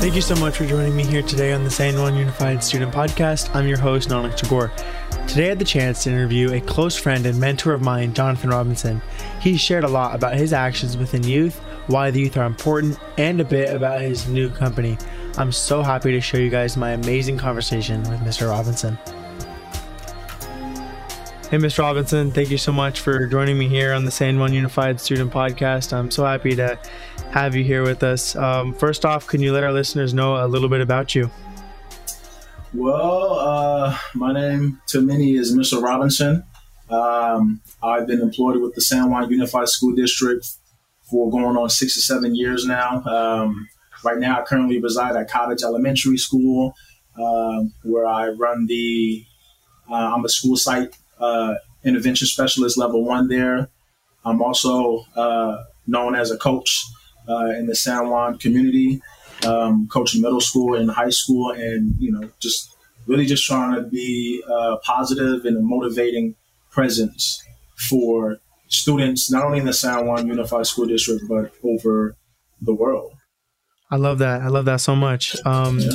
Thank you so much for joining me here today on the San Juan Unified Student Podcast. I'm your host, Nanak Tagore. Today I had the chance to interview a close friend and mentor of mine, Jonathan Robinson. He shared a lot about his actions within youth, why the youth are important, and a bit about his new company. I'm so happy to show you guys my amazing conversation with Mr. Robinson. Hey, Mr. Robinson, thank you so much for joining me here on the San Juan Unified Student Podcast. I'm so happy to have you here with us. Um, first off, can you let our listeners know a little bit about you? Well, uh, my name to many is Mr. Robinson. Um, I've been employed with the San Juan Unified School District for going on six or seven years now. Um, right now, I currently reside at Cottage Elementary School, uh, where I run the. Uh, I'm a school site uh, intervention specialist level one there. I'm also uh, known as a coach uh, in the San Juan community, um, coaching middle school and high school, and you know, just really just trying to be a positive and a motivating presence for students, not only in the San Juan Unified School District, but over the world. I love that. I love that so much. Um, yeah.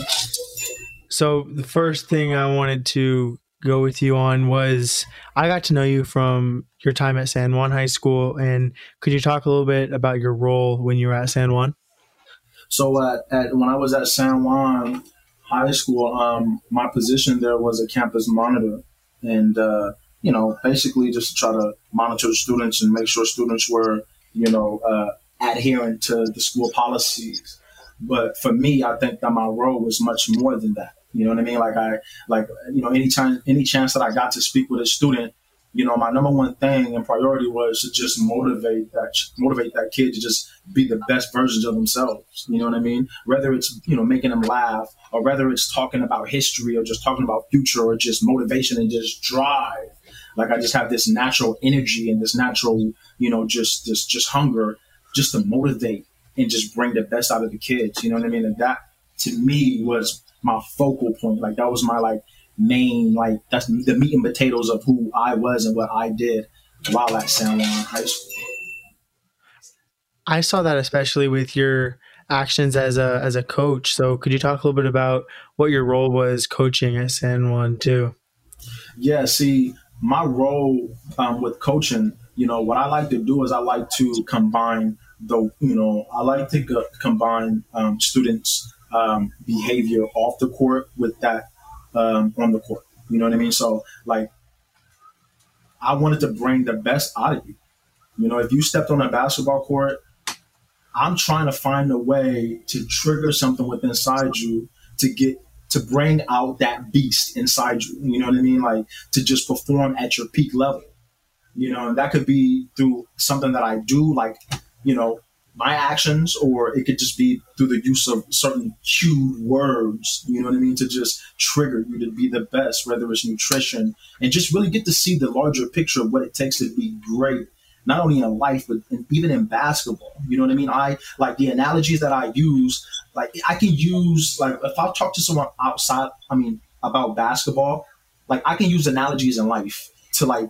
So the first thing I wanted to go with you on was I got to know you from your time at San Juan High School, and could you talk a little bit about your role when you were at San Juan? So at, at when I was at San Juan High School, um, my position there was a campus monitor, and uh, you know basically just to try to monitor students and make sure students were you know uh, adherent to the school policies. But for me, I think that my role was much more than that. You know what I mean? Like I like you know anytime any chance that I got to speak with a student, you know my number one thing and priority was to just motivate that motivate that kid to just be the best versions of themselves. You know what I mean? Whether it's you know making them laugh or whether it's talking about history or just talking about future or just motivation and just drive. Like I just have this natural energy and this natural you know just just just hunger just to motivate and just bring the best out of the kids. You know what I mean? And that to me was my focal point. Like that was my like main like that's the meat and potatoes of who I was and what I did while at San Juan High School. I saw that especially with your actions as a as a coach. So could you talk a little bit about what your role was coaching at San Juan too? Yeah, see, my role um, with coaching, you know, what I like to do is I like to combine the, you know, I like to co- combine um, students um, behavior off the court with that um, on the court. You know what I mean? So like, I wanted to bring the best out of you. You know, if you stepped on a basketball court, I'm trying to find a way to trigger something within inside you to get to bring out that beast inside you. You know what I mean? Like to just perform at your peak level. You know, and that could be through something that I do, like, you know, my actions, or it could just be through the use of certain cued words, you know what I mean, to just trigger you to be the best, whether it's nutrition, and just really get to see the larger picture of what it takes to be great, not only in life, but in, even in basketball. You know what I mean? I like the analogies that I use, like I can use, like if I talk to someone outside, I mean, about basketball, like I can use analogies in life to like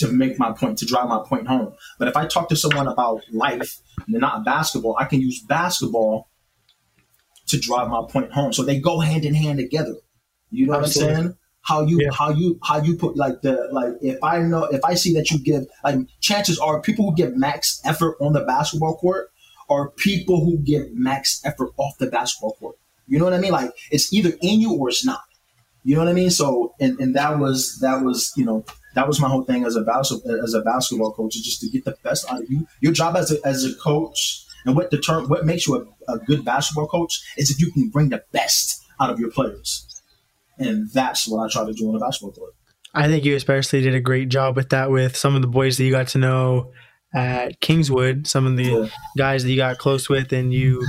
to make my point, to drive my point home. But if I talk to someone about life and they're not basketball, I can use basketball to drive my point home. So they go hand in hand together. You know Absolutely. what I'm saying? How you yeah. how you how you put like the like if I know if I see that you give like chances are people who give max effort on the basketball court are people who give max effort off the basketball court. You know what I mean? Like it's either in you or it's not. You know what I mean? So and, and that was that was, you know, that was my whole thing as a basketball as a basketball coach is just to get the best out of you. Your job as a, as a coach and what deter what makes you a, a good basketball coach is if you can bring the best out of your players, and that's what I try to do on a basketball court. I think you especially did a great job with that with some of the boys that you got to know at Kingswood, some of the yeah. guys that you got close with, and you,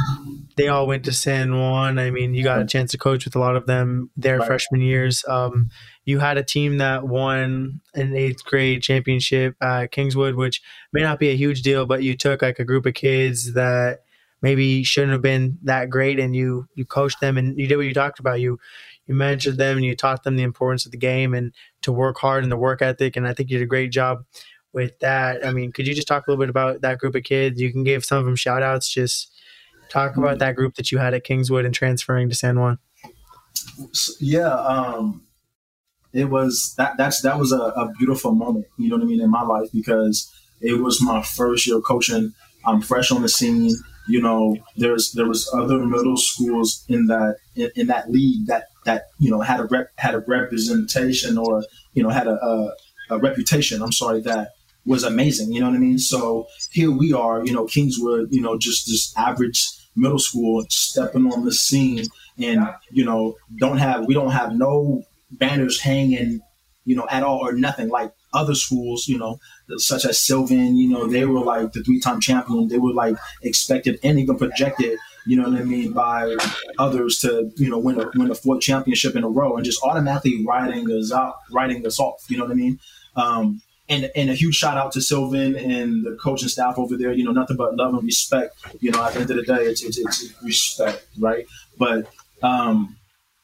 they all went to San Juan. I mean, you got a chance to coach with a lot of them their right. freshman years. Um, you had a team that won an eighth grade championship at Kingswood, which may not be a huge deal, but you took like a group of kids that maybe shouldn't have been that great, and you you coached them, and you did what you talked about. You you mentored them, and you taught them the importance of the game and to work hard and the work ethic. And I think you did a great job with that. I mean, could you just talk a little bit about that group of kids? You can give some of them shout outs. Just Talk about that group that you had at Kingswood and transferring to San Juan. Yeah, um, it was that. That's that was a, a, beautiful moment. You know what I mean in my life because it was my first year coaching. I'm fresh on the scene. You know, there's there was other middle schools in that in, in that league that that you know had a rep, had a representation or you know had a, a, a reputation. I'm sorry that was amazing. You know what I mean? So here we are, you know, Kingswood, you know, just this average middle school stepping on the scene and, you know, don't have, we don't have no banners hanging, you know, at all or nothing like other schools, you know, such as Sylvan, you know, they were like the three time champion. They were like expected and even projected, you know what I mean, by others to, you know, win a, win a fourth championship in a row and just automatically writing us out, writing us off, you know what I mean? Um, and, and a huge shout out to Sylvan and the coaching staff over there. You know, nothing but love and respect. You know, at the end of the day, it's, it's, it's respect, right? But, um,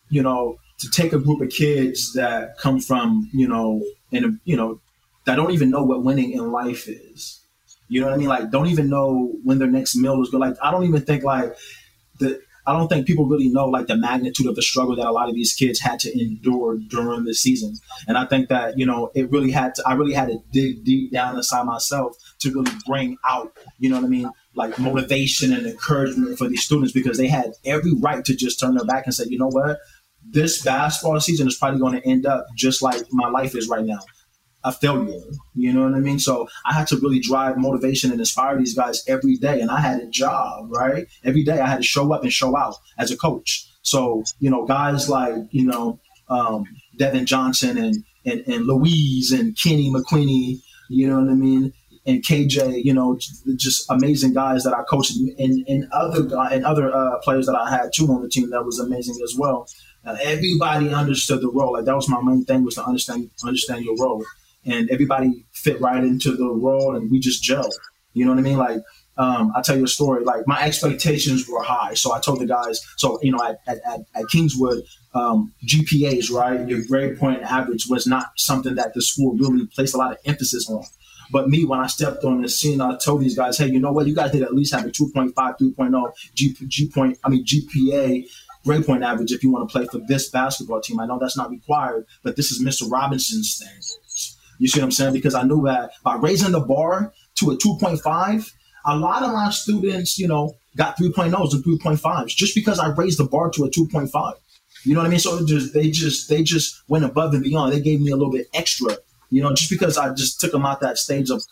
you know, to take a group of kids that come from, you know, and, you know, that don't even know what winning in life is. You know what I mean? Like, don't even know when their next meal is good. Like, I don't even think like the I don't think people really know like the magnitude of the struggle that a lot of these kids had to endure during the season. And I think that, you know, it really had to, I really had to dig deep down inside myself to really bring out, you know what I mean? Like motivation and encouragement for these students because they had every right to just turn their back and say, you know what? This basketball season is probably going to end up just like my life is right now a failure. You know what I mean? So I had to really drive motivation and inspire these guys every day. And I had a job, right? Every day I had to show up and show out as a coach. So, you know, guys like, you know, um, Devin Johnson and, and, and Louise and Kenny McQueenie, you know what I mean? And KJ, you know, just amazing guys that I coached, and, and other and other uh, players that I had too on the team that was amazing as well. Everybody understood the role. Like that was my main thing was to understand understand your role and everybody fit right into the role and we just gelled. You know what I mean? Like, um, I'll tell you a story. Like my expectations were high, so I told the guys. So you know, at at, at Kingswood, um, GPAs, right? Your grade point average was not something that the school really placed a lot of emphasis on. But me, when I stepped on the scene, I told these guys, hey, you know what? You guys did at least have a 2.5, 3.0 G, G point, I mean GPA grade point average if you want to play for this basketball team. I know that's not required, but this is Mr. Robinson's standards. You see what I'm saying? Because I knew that by raising the bar to a 2.5, a lot of my students, you know, got 3.0s and 3.5s just because I raised the bar to a 2.5. You know what I mean? So they just they just they just went above and beyond. They gave me a little bit extra, you know, just because I just took them out that stage of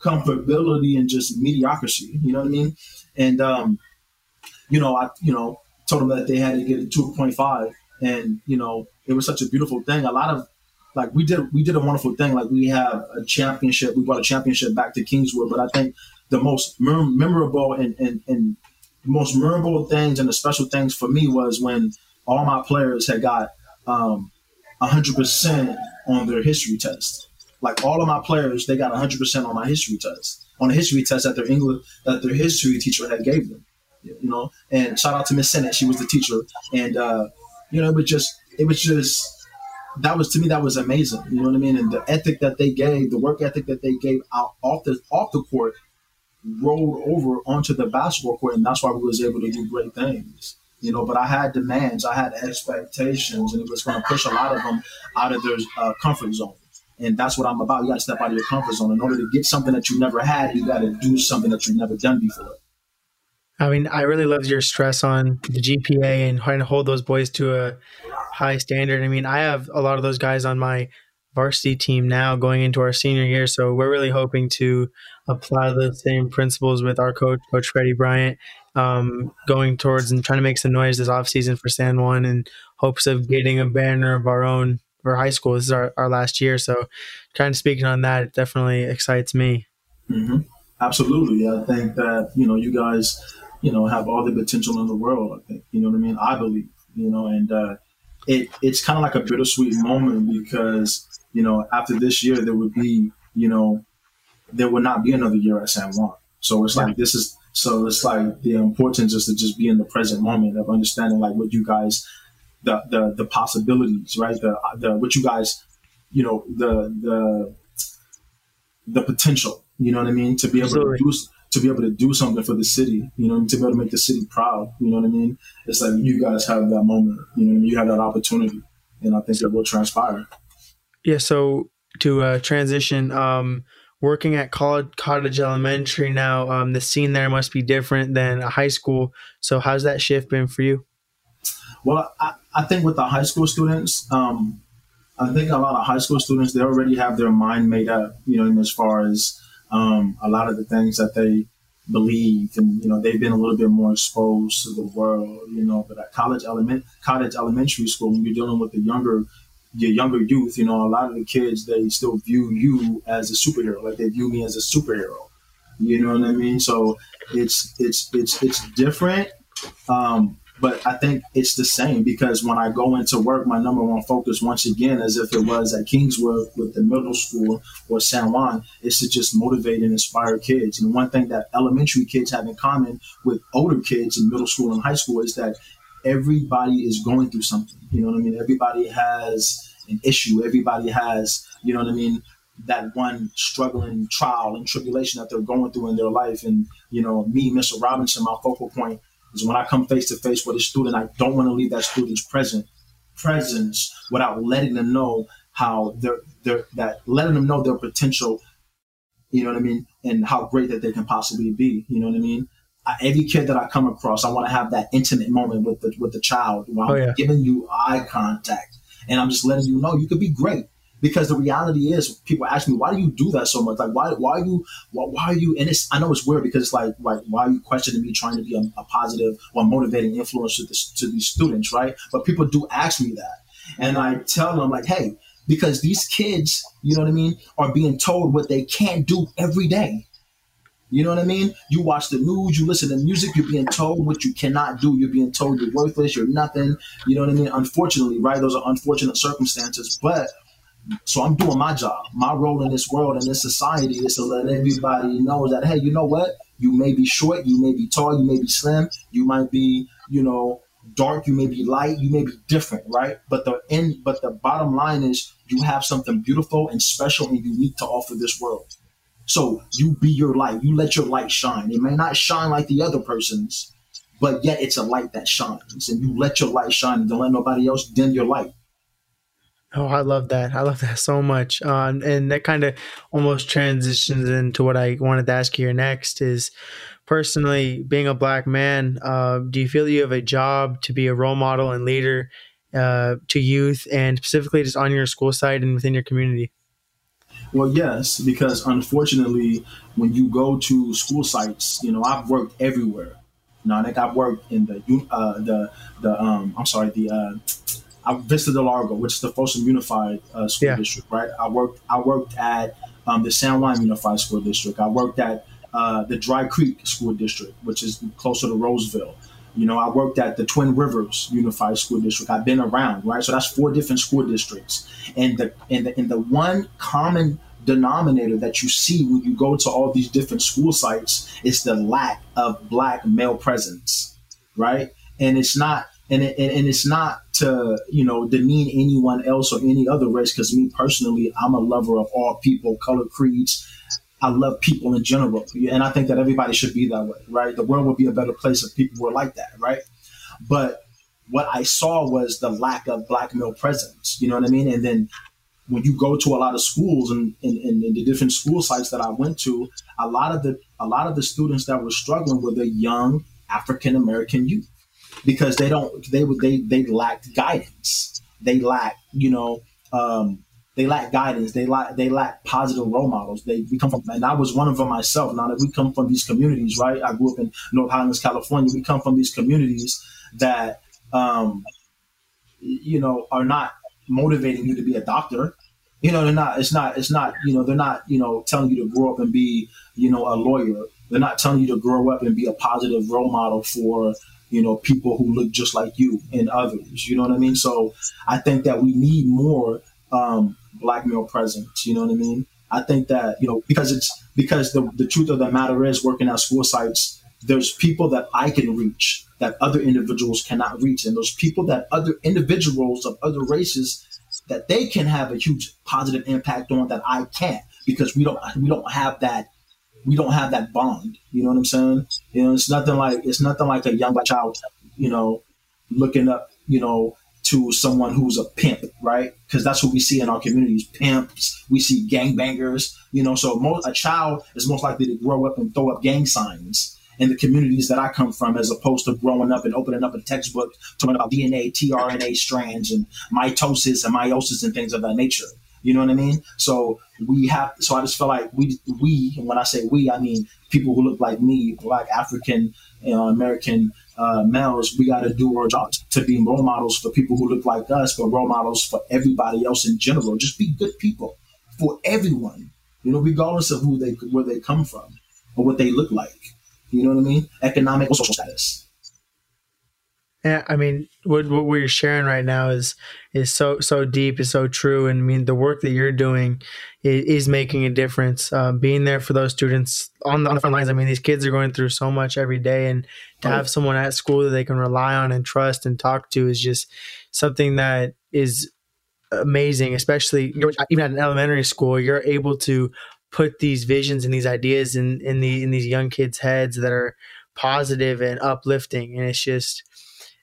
comfortability and just mediocrity. You know what I mean? And um, you know, I you know told them that they had to get a 2.5, and you know, it was such a beautiful thing. A lot of like we did we did a wonderful thing. Like we have a championship. We brought a championship back to Kingswood. But I think the most mem- memorable and, and and most memorable things and the special things for me was when all my players had got um, 100% on their history test. Like all of my players, they got 100% on my history test, on a history test that their English, that their history teacher had gave them. You know, and shout out to Miss Sennett, she was the teacher, and uh, you know, it was just, it was just that was to me that was amazing. You know what I mean? And the ethic that they gave, the work ethic that they gave out off the off the court, rolled over onto the basketball court, and that's why we was able to do great things. You know, but I had demands, I had expectations, and it was going to push a lot of them out of their uh, comfort zone. And that's what I'm about. You got to step out of your comfort zone in order to get something that you never had. You got to do something that you've never done before. I mean, I really loved your stress on the GPA and trying to hold those boys to a high standard. I mean, I have a lot of those guys on my varsity team now going into our senior year, so we're really hoping to apply the same principles with our coach, Coach Freddie Bryant, um, going towards and trying to make some noise this offseason for San Juan in hopes of getting a banner of our own for high school. This is our, our last year, so kind of speaking on that, it definitely excites me. Mm-hmm. Absolutely. I think that, you know, you guys, you know, have all the potential in the world. I think, you know what I mean? I believe, you know, and, uh, it it's kind of like a bittersweet moment because you know after this year there would be you know there would not be another year at San Juan. So it's yeah. like this is so it's like the importance is to just be in the present moment of understanding like what you guys the the the possibilities right the the what you guys you know the the the potential you know what I mean to be able Absolutely. to do to be able to do something for the city, you know, to be able to make the city proud. You know what I mean? It's like you guys have that moment, you know, you have that opportunity, and I think it will transpire. Yeah. So to uh, transition, um, working at college, Cottage Elementary now, um, the scene there must be different than a high school. So how's that shift been for you? Well, I, I think with the high school students, um, I think a lot of high school students they already have their mind made up. You know, as far as um, a lot of the things that they believe, and you know, they've been a little bit more exposed to the world. You know, but at college element, Cottage elementary school, when you're dealing with the younger your younger youth, you know, a lot of the kids they still view you as a superhero, like they view me as a superhero. You know what I mean? So it's it's it's it's different. Um, but I think it's the same because when I go into work, my number one focus, once again, as if it was at Kingswood with the middle school or San Juan, is to just motivate and inspire kids. And one thing that elementary kids have in common with older kids in middle school and high school is that everybody is going through something. You know what I mean? Everybody has an issue. Everybody has, you know what I mean? that one struggling trial and tribulation that they're going through in their life. And, you know, me, Mr. Robinson, my focal point is when I come face to face with a student, I don't want to leave that student's present presence without letting them know how they're, they're that letting them know their potential, you know what I mean, and how great that they can possibly be. You know what I mean? I, every kid that I come across, I want to have that intimate moment with the with the child while oh, yeah. giving you eye contact, and I'm just letting you know you could be great because the reality is people ask me why do you do that so much like why why are you why, why are you and it's I know it's weird because it's like like why are you questioning me trying to be a, a positive or motivating influence to, this, to these students right but people do ask me that and I tell them like hey because these kids you know what I mean are being told what they can't do every day you know what I mean? You watch the news, you listen to music, you're being told what you cannot do. You're being told you're worthless, you're nothing. You know what I mean? Unfortunately, right? Those are unfortunate circumstances. But so I'm doing my job. My role in this world and this society is to let everybody know that hey, you know what? You may be short, you may be tall, you may be slim, you might be, you know, dark, you may be light, you may be different, right? But the end but the bottom line is you have something beautiful and special and unique to offer this world. So you be your light. You let your light shine. It may not shine like the other person's, but yet it's a light that shines. And you let your light shine and don't let nobody else dim your light. Oh, I love that. I love that so much. Uh, and that kind of almost transitions into what I wanted to ask you here next is personally being a black man, uh, do you feel you have a job to be a role model and leader uh, to youth and specifically just on your school side and within your community? Well, yes, because unfortunately, when you go to school sites, you know, I've worked everywhere. You know, I think I've worked in the, uh, the, the, um, I'm sorry, the, uh, I visited Largo, which is the Folsom Unified uh, School yeah. District, right? I worked I worked at um, the San Juan Unified School District. I worked at uh, the Dry Creek School District, which is closer to Roseville. You know, I worked at the Twin Rivers Unified School District. I've been around, right? So that's four different school districts, and the and the and the one common denominator that you see when you go to all these different school sites is the lack of black male presence, right? And it's not and it, and it's not to you know demean anyone else or any other race because me personally i'm a lover of all people color creeds. I love people in general and i think that everybody should be that way right? The world would be a better place if people were like that right? But what i saw was the lack of black male presence you know what i mean? And then when you go to a lot of schools and in the different school sites that i went to a lot of the a lot of the students that were struggling were the young african american youth because they don't they would they they lack guidance. They lack you know um, they lack guidance. They lack they lack positive role models. They we come from and I was one of them myself. Now that we come from these communities, right? I grew up in North Highlands, California. We come from these communities that um, you know are not motivating you to be a doctor. You know, they're not. It's not. It's not. You know, they're not. You know, telling you to grow up and be you know a lawyer. They're not telling you to grow up and be a positive role model for you know, people who look just like you and others. You know what I mean? So I think that we need more um, black male presence. You know what I mean? I think that you know because it's because the the truth of the matter is working at school sites. There's people that I can reach that other individuals cannot reach, and those people that other individuals of other races that they can have a huge positive impact on that I can't because we don't we don't have that we don't have that bond. You know what I'm saying? You know, it's nothing like it's nothing like a young black child, you know, looking up, you know, to someone who's a pimp, right? Because that's what we see in our communities: pimps. We see gangbangers. You know, so most, a child is most likely to grow up and throw up gang signs in the communities that I come from, as opposed to growing up and opening up a textbook talking about DNA, tRNA strands, and mitosis and meiosis and things of that nature. You know what I mean? So we have. So I just feel like we we, and when I say we, I mean people who look like me, black African you know, American uh, males. We got to do our jobs to be role models for people who look like us, but role models for everybody else in general. Just be good people for everyone. You know, regardless of who they where they come from or what they look like. You know what I mean? Economic or social status. Yeah, I mean, what what we're sharing right now is is so so deep, is so true, and I mean, the work that you're doing is, is making a difference. Um, being there for those students on the, on the front lines. I mean, these kids are going through so much every day, and to have someone at school that they can rely on and trust and talk to is just something that is amazing. Especially even at an elementary school, you're able to put these visions and these ideas in in the in these young kids' heads that are positive and uplifting, and it's just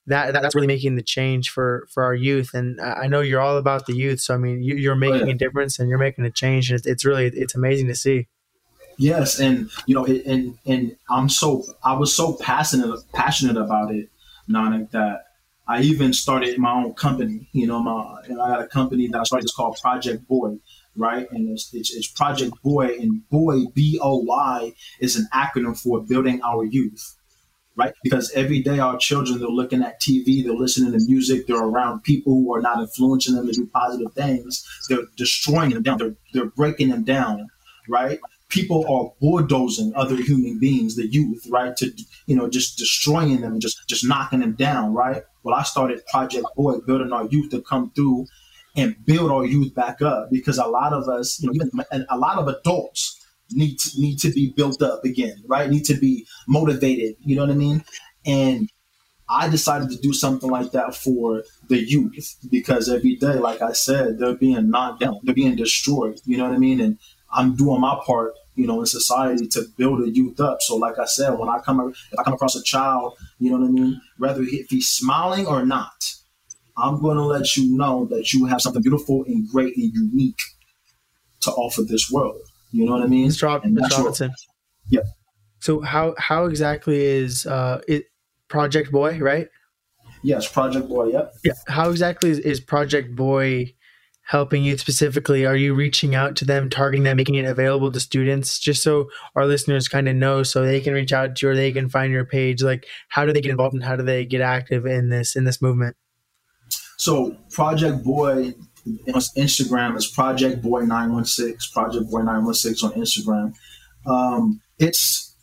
that that's really making the change for for our youth. And I know you're all about the youth, so I mean, you, are making oh, yeah. a difference and you're making a change. And it's, it's really it's amazing to see. Yes, and you know, and and I'm so I was so passionate passionate about it, Nanak, that I even started my own company. You know, my you know, I got a company that I started. It's called Project Boy, right? And it's, it's, it's Project Boy, and Boy B O Y is an acronym for Building Our Youth right? Because every day our children, they're looking at TV, they're listening to music, they're around people who are not influencing them to do positive things. They're destroying them down, they're, they're breaking them down, right? People are bulldozing other human beings, the youth, right? To, you know, just destroying them, just, just knocking them down, right? Well, I started Project Boy, building our youth to come through and build our youth back up because a lot of us, you know, even a lot of adults, need to, need to be built up again, right? Need to be motivated. You know what I mean? And I decided to do something like that for the youth because every day, like I said, they're being knocked down, they're being destroyed. You know what I mean? And I'm doing my part, you know, in society to build a youth up. So, like I said, when I come if I come across a child, you know what I mean, whether if he's smiling or not, I'm going to let you know that you have something beautiful and great and unique to offer this world. You know what I mean? Rob- Mr. Robinson. Yeah. So how how exactly is uh it Project Boy, right? Yes, Project Boy, yep. Yeah. How exactly is, is Project Boy helping you specifically? Are you reaching out to them, targeting them, making it available to students, just so our listeners kind of know so they can reach out to you or they can find your page? Like how do they get involved and how do they get active in this in this movement? So Project Boy Instagram is Project Boy nine one six. Project Boy nine one six on Instagram. Um, it's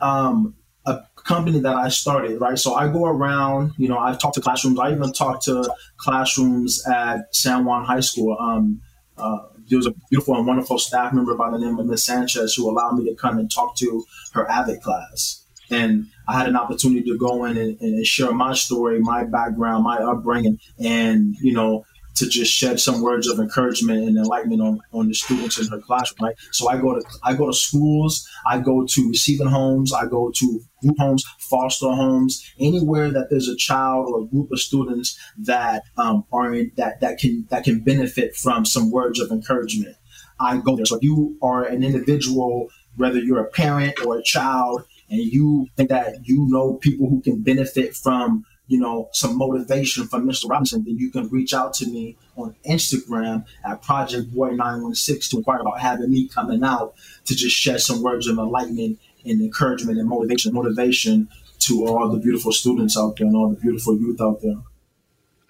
um, a company that I started, right? So I go around, you know, I've talked to classrooms. I even talked to classrooms at San Juan High School. Um, uh, there was a beautiful and wonderful staff member by the name of Miss Sanchez who allowed me to come and talk to her AVID class. And I had an opportunity to go in and, and share my story, my background, my upbringing, and you know, to just shed some words of encouragement and enlightenment on, on the students in her classroom, right? So I go to I go to schools, I go to receiving homes, I go to group homes, foster homes, anywhere that there's a child or a group of students that um, are in, that that can that can benefit from some words of encouragement. I go there. So if you are an individual, whether you're a parent or a child, and you think that you know people who can benefit from you know, some motivation from Mr. Robinson, then you can reach out to me on Instagram at Project Boy 916 to inquire about having me coming out to just share some words of enlightenment and encouragement and motivation, motivation to all the beautiful students out there and all the beautiful youth out there.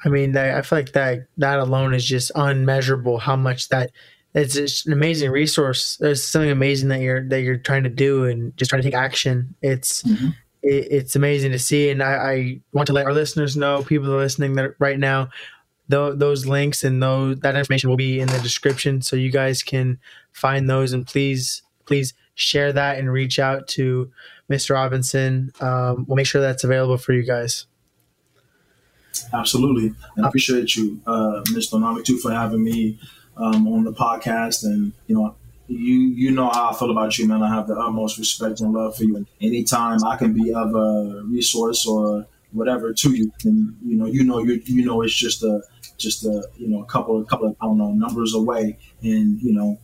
I mean, I feel like that that alone is just unmeasurable. How much that it's just an amazing resource. There's something amazing that you're that you're trying to do and just trying to take action. It's mm-hmm it, it's amazing to see. And I, I, want to let our listeners know, people that are listening that right now, th- those links and those that information will be in the description, so you guys can find those. And please, please share that and reach out to Mr. Robinson. Um, we'll make sure that's available for you guys. Absolutely, and I appreciate you, uh, Mr. Nanak, too, for having me um, on the podcast. And you know, you you know how I feel about you, man. I have the utmost respect and love for you. And anytime I can be of a resource or whatever to you, and you know, you know, you you know, it's just a just a you know a couple a couple of I don't know numbers away, and you know,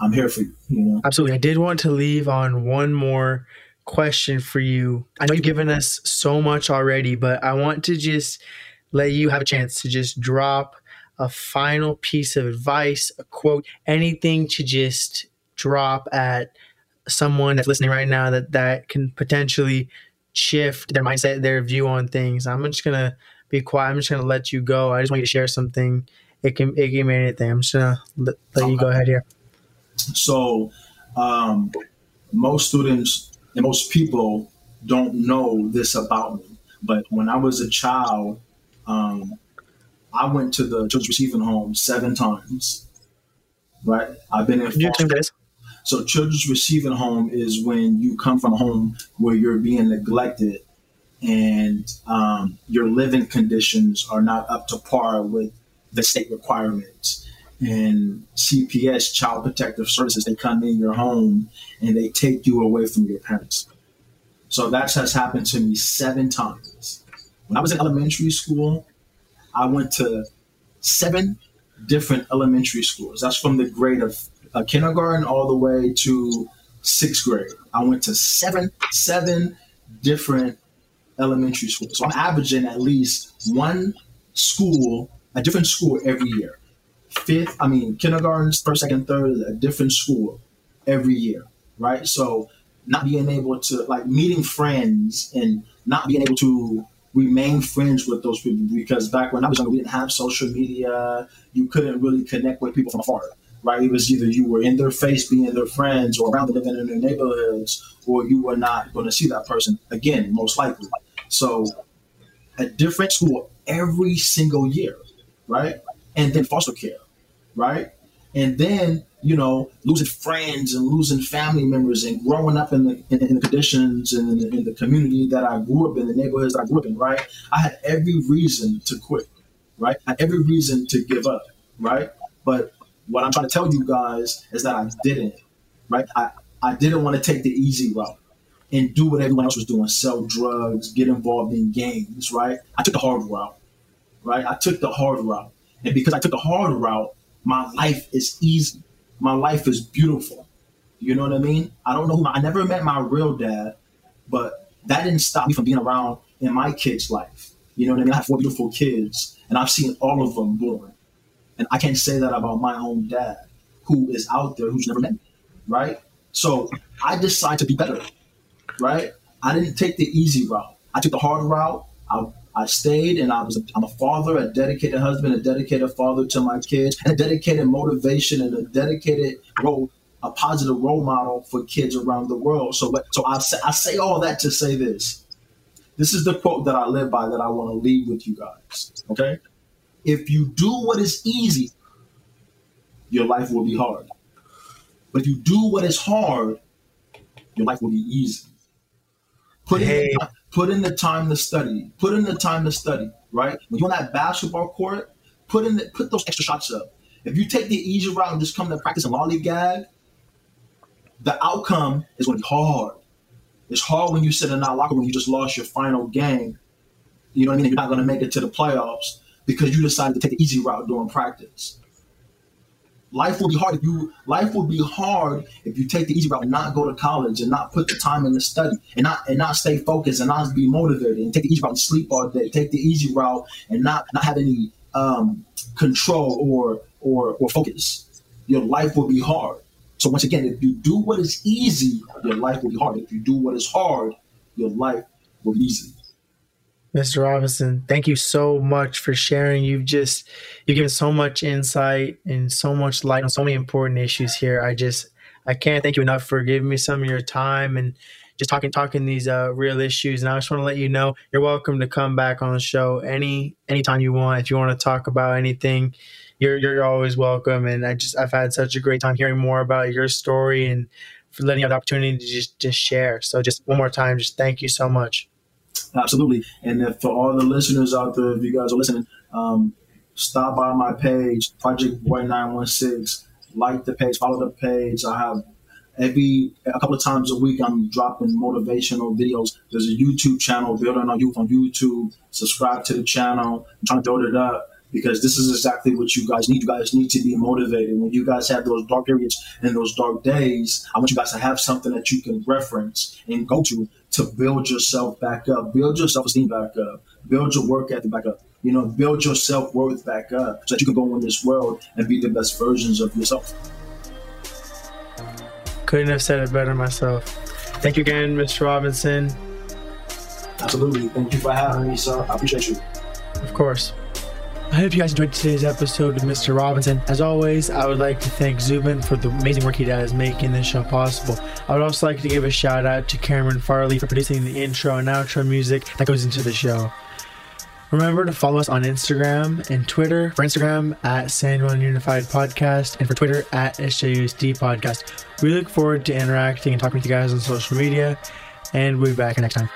I'm here for you. You know, absolutely. I did want to leave on one more question for you. I know you've given us so much already, but I want to just let you have a chance to just drop a final piece of advice, a quote, anything to just drop at someone that's listening right now that that can potentially shift their mindset, their view on things. I'm just gonna be quiet. I'm just gonna let you go. I just want you to share something. It can it can be anything. I'm just gonna let, let you go ahead here. So, um, most students and most people don't know this about me, but when I was a child, um, I went to the children's receiving home seven times. Right, I've been in. Foster, this? So, children's receiving home is when you come from a home where you're being neglected and um, your living conditions are not up to par with the state requirements. And CPS, Child Protective Services, they come in your home and they take you away from your parents. So that has happened to me seven times. When I was in elementary school, I went to seven different elementary schools. That's from the grade of uh, kindergarten all the way to sixth grade. I went to seven seven different elementary schools. So I'm averaging at least one school, a different school every year. Fifth, I mean, kindergarten, first, second, third, a different school every year, right? So not being able to like meeting friends and not being able to remain friends with those people because back when I was younger, we didn't have social media. You couldn't really connect with people from afar, right? It was either you were in their face, being their friends, or around living in their neighborhoods, or you were not going to see that person again, most likely. So, a different school every single year, right? And then foster care, right? And then you know, losing friends and losing family members and growing up in the, in, in the conditions and in the, in the, community that I grew up in, the neighborhoods I grew up in, right? I had every reason to quit, right? I had every reason to give up, right? But what I'm trying to tell you guys is that I didn't, right? I, I didn't want to take the easy route and do what everyone else was doing, sell drugs, get involved in gangs, right? I took the hard route, right? I took the hard route. And because I took the hard route, my life is easy my life is beautiful. You know what I mean? I don't know who my, I never met my real dad, but that didn't stop me from being around in my kid's life. You know what I mean? I have four beautiful kids, and I've seen all of them born. And I can't say that about my own dad, who is out there, who's never met me, right? So I decided to be better, right? I didn't take the easy route. I took the hard route. I I stayed and I was a, I'm a father, a dedicated husband, a dedicated father to my kids, a dedicated motivation and a dedicated role, a positive role model for kids around the world. So, so I say, I say all that to say this. This is the quote that I live by that I want to leave with you guys. Okay, if you do what is easy, your life will be hard. But if you do what is hard, your life will be easy. Put hey. Put in the time to study. Put in the time to study, right? When you're on that basketball court, put in the, put those extra shots up. If you take the easy route and just come to practice and lollygag, the outcome is going to be hard. It's hard when you sit in that locker room, you just lost your final game. You know what I mean? You're not going to make it to the playoffs because you decided to take the easy route during practice. Life will be hard if you life will be hard if you take the easy route and not go to college and not put the time in the study and not and not stay focused and not be motivated and take the easy route and sleep all day. Take the easy route and not not have any um, control or or or focus. Your life will be hard. So once again, if you do what is easy, your life will be hard. If you do what is hard, your life will be easy. Mr. Robinson, thank you so much for sharing. You've just you've given so much insight and so much light on so many important issues here. I just I can't thank you enough for giving me some of your time and just talking talking these uh, real issues. And I just want to let you know you're welcome to come back on the show any anytime you want. If you want to talk about anything, you're you're always welcome. And I just I've had such a great time hearing more about your story and for letting you have the opportunity to just just share. So just one more time, just thank you so much. Absolutely. And if, for all the listeners out there, if you guys are listening, um, stop by my page, Project Boy 916. like the page, follow the page. I have every a couple of times a week I'm dropping motivational videos. There's a YouTube channel, Building on Youth on YouTube. Subscribe to the channel. I'm trying to build it up because this is exactly what you guys need. You guys need to be motivated. When you guys have those dark periods and those dark days, I want you guys to have something that you can reference and go to to build yourself back up, build your self esteem back up, build your work ethic back up. You know, build your self worth back up so that you can go in this world and be the best versions of yourself. Couldn't have said it better myself. Thank you again, Mr. Robinson. Absolutely. Thank you for having me, sir. I appreciate you. Of course. I hope you guys enjoyed today's episode of Mr. Robinson. As always, I would like to thank Zubin for the amazing work he does making this show possible. I would also like to give a shout out to Cameron Farley for producing the intro and outro music that goes into the show. Remember to follow us on Instagram and Twitter. For Instagram at San Juan Unified Podcast and for Twitter at SJUSD Podcast. We look forward to interacting and talking with you guys on social media, and we'll be back next time.